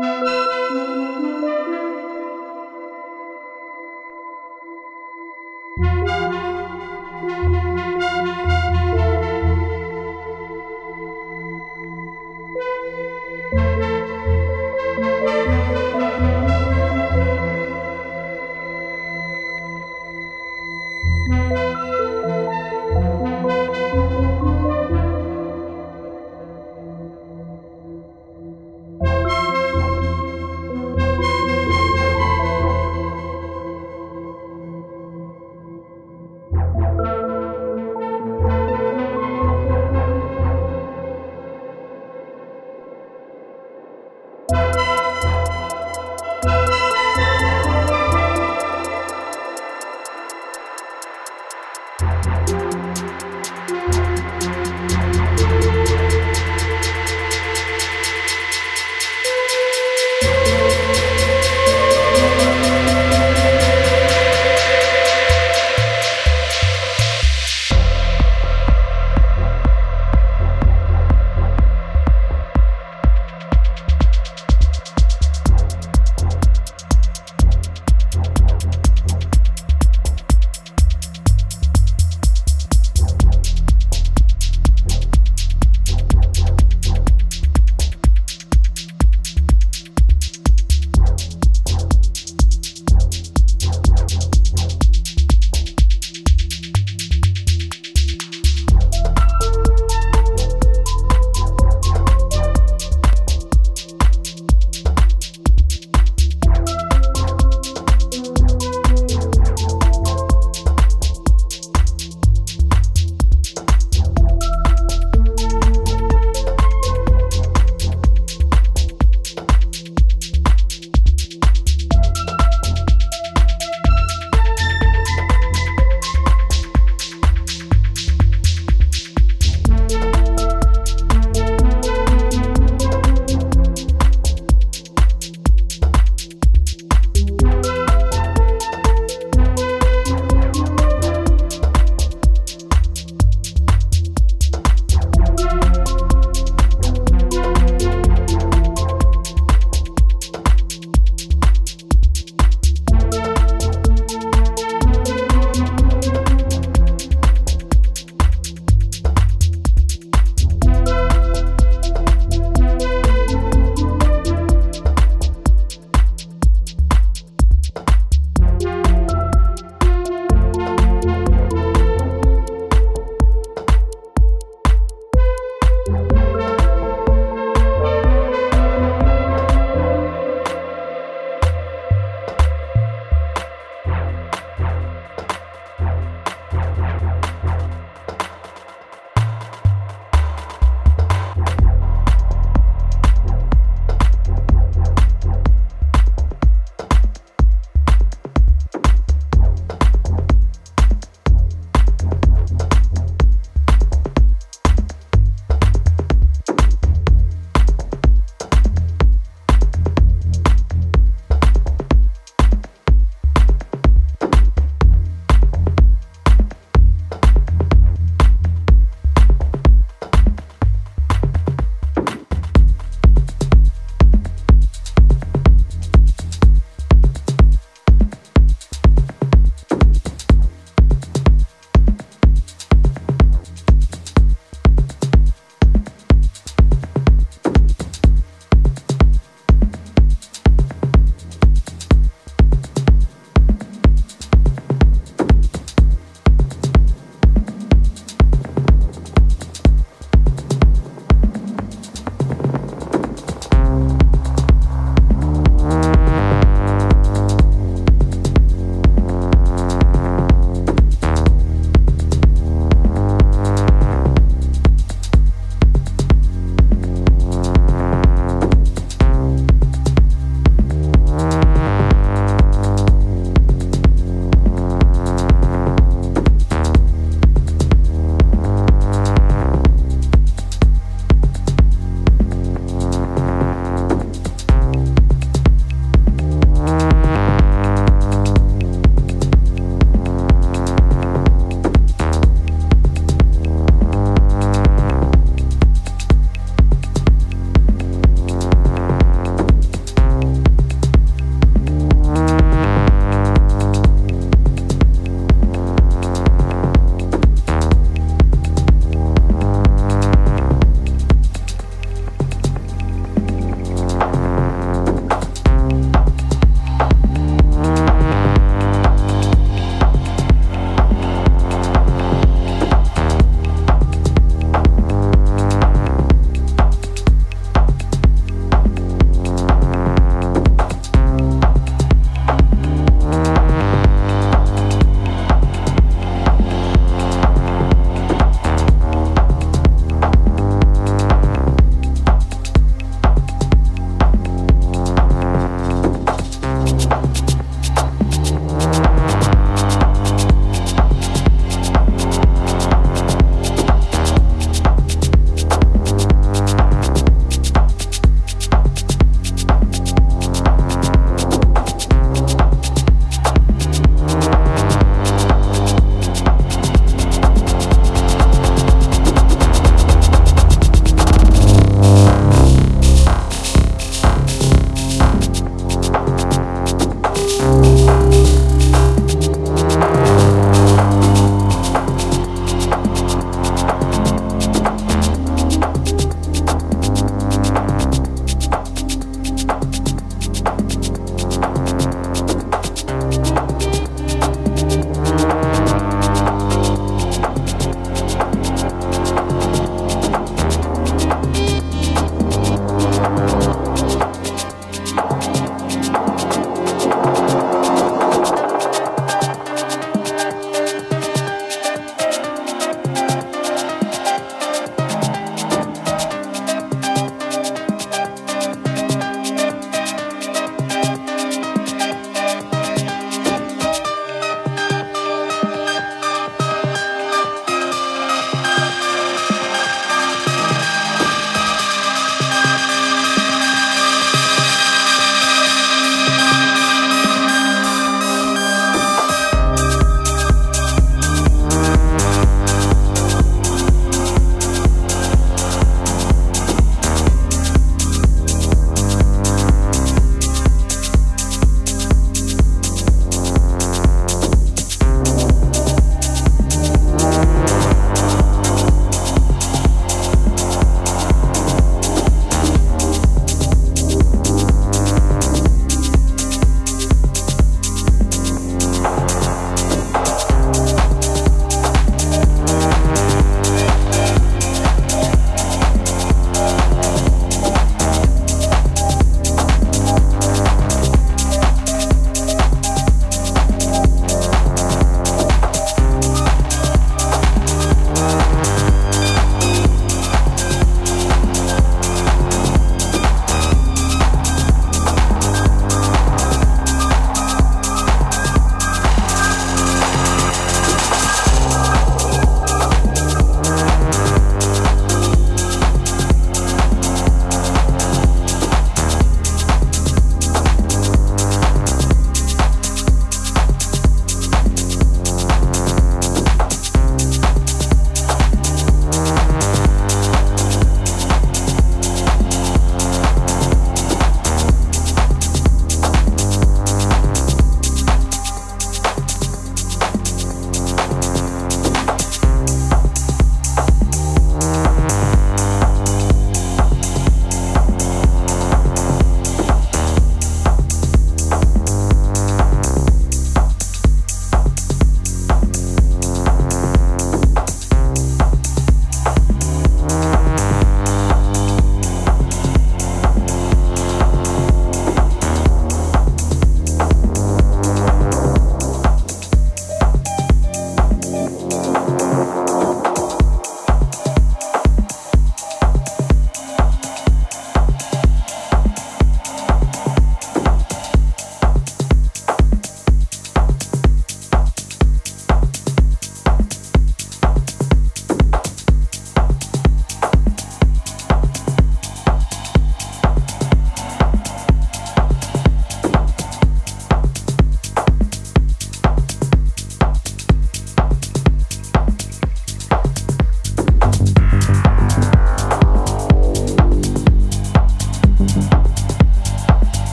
Música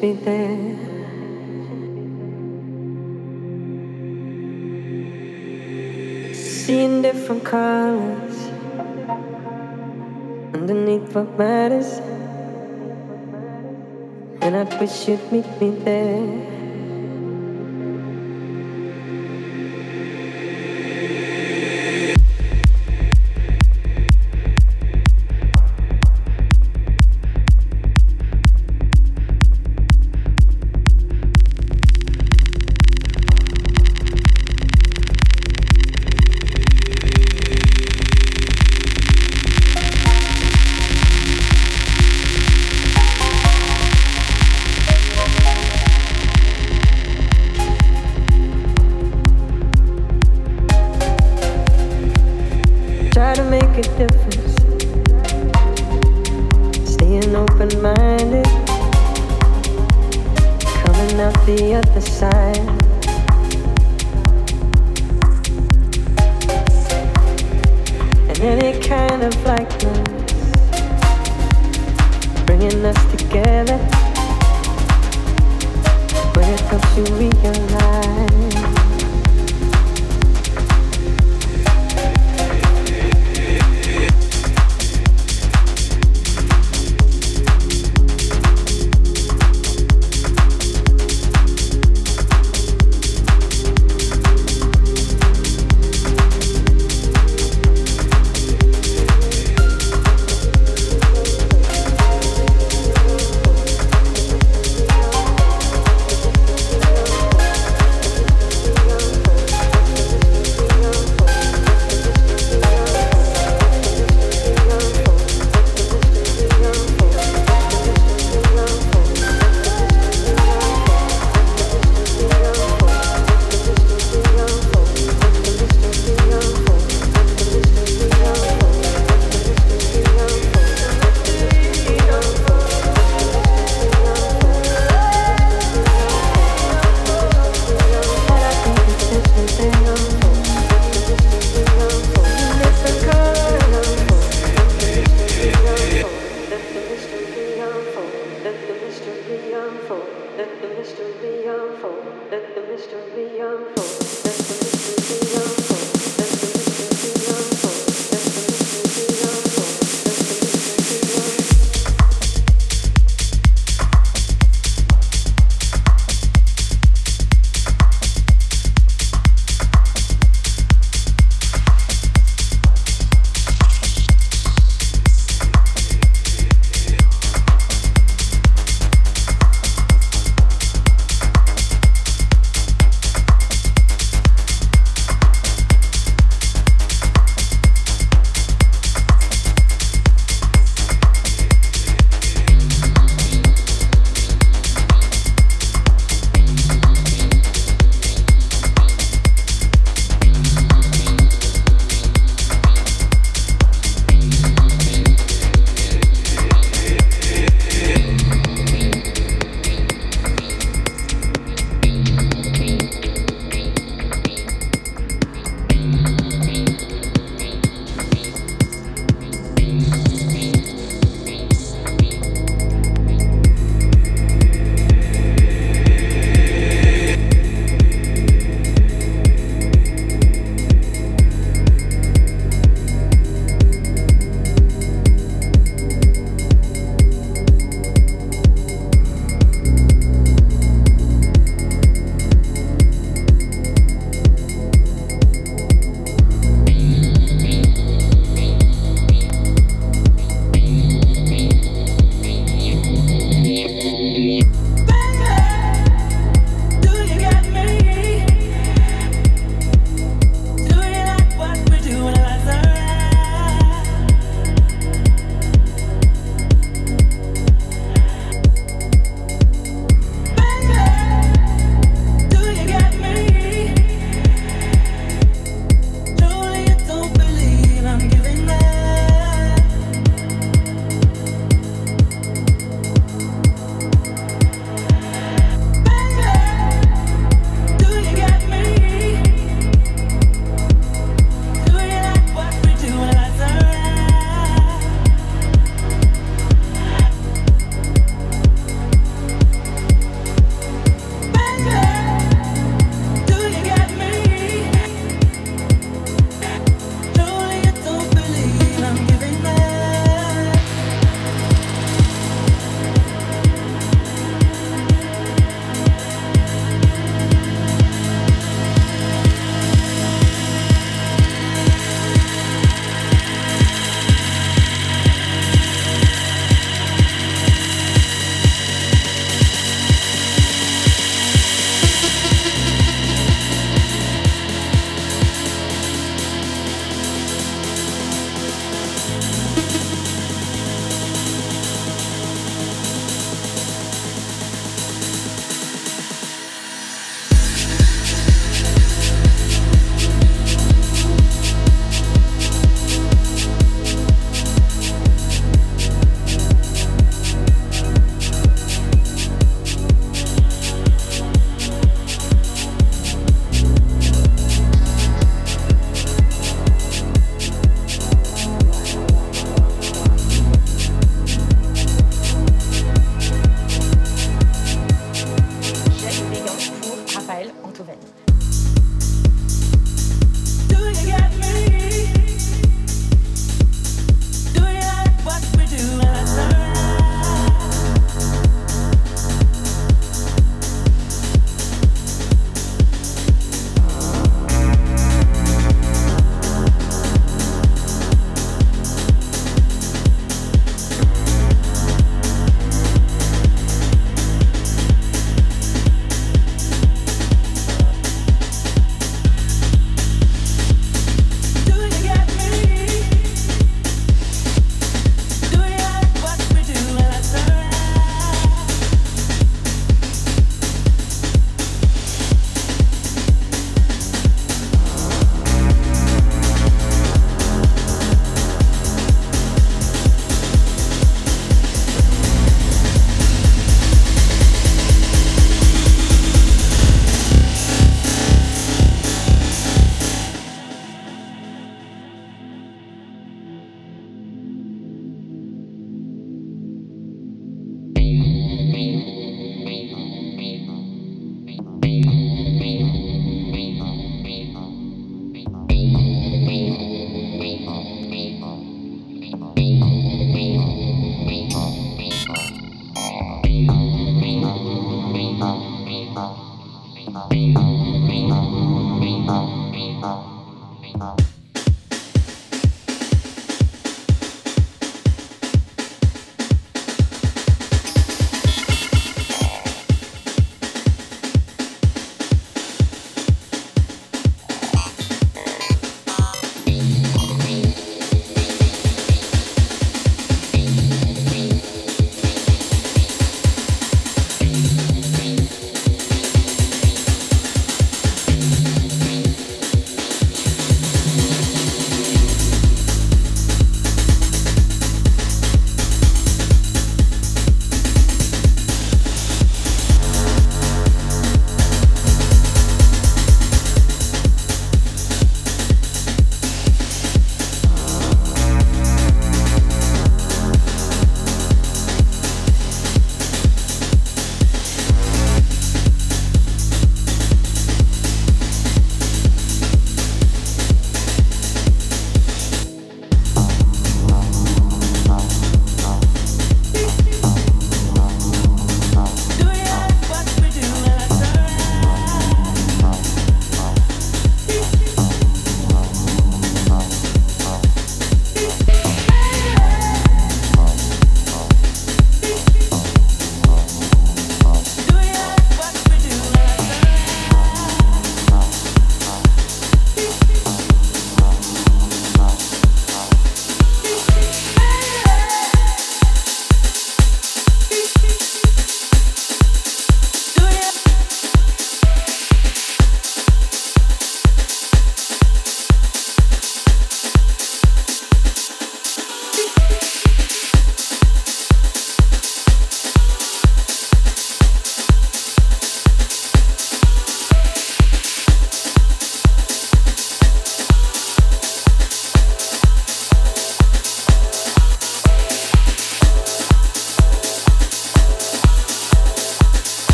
be there. Seeing different colors underneath what matters, and I wish you'd meet me there.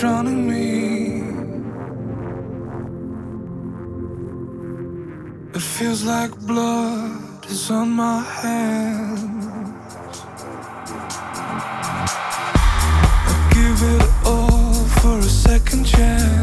drowning me. It feels like blood is on my hands. I give it all for a second chance.